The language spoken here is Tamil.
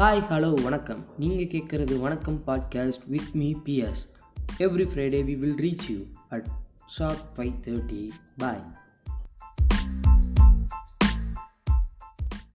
ஹாய் ஹலோ வணக்கம். நீங்கள் கேட்குறது வணக்கம் podcast with me PS every Friday we will reach you at sharp five thirty bye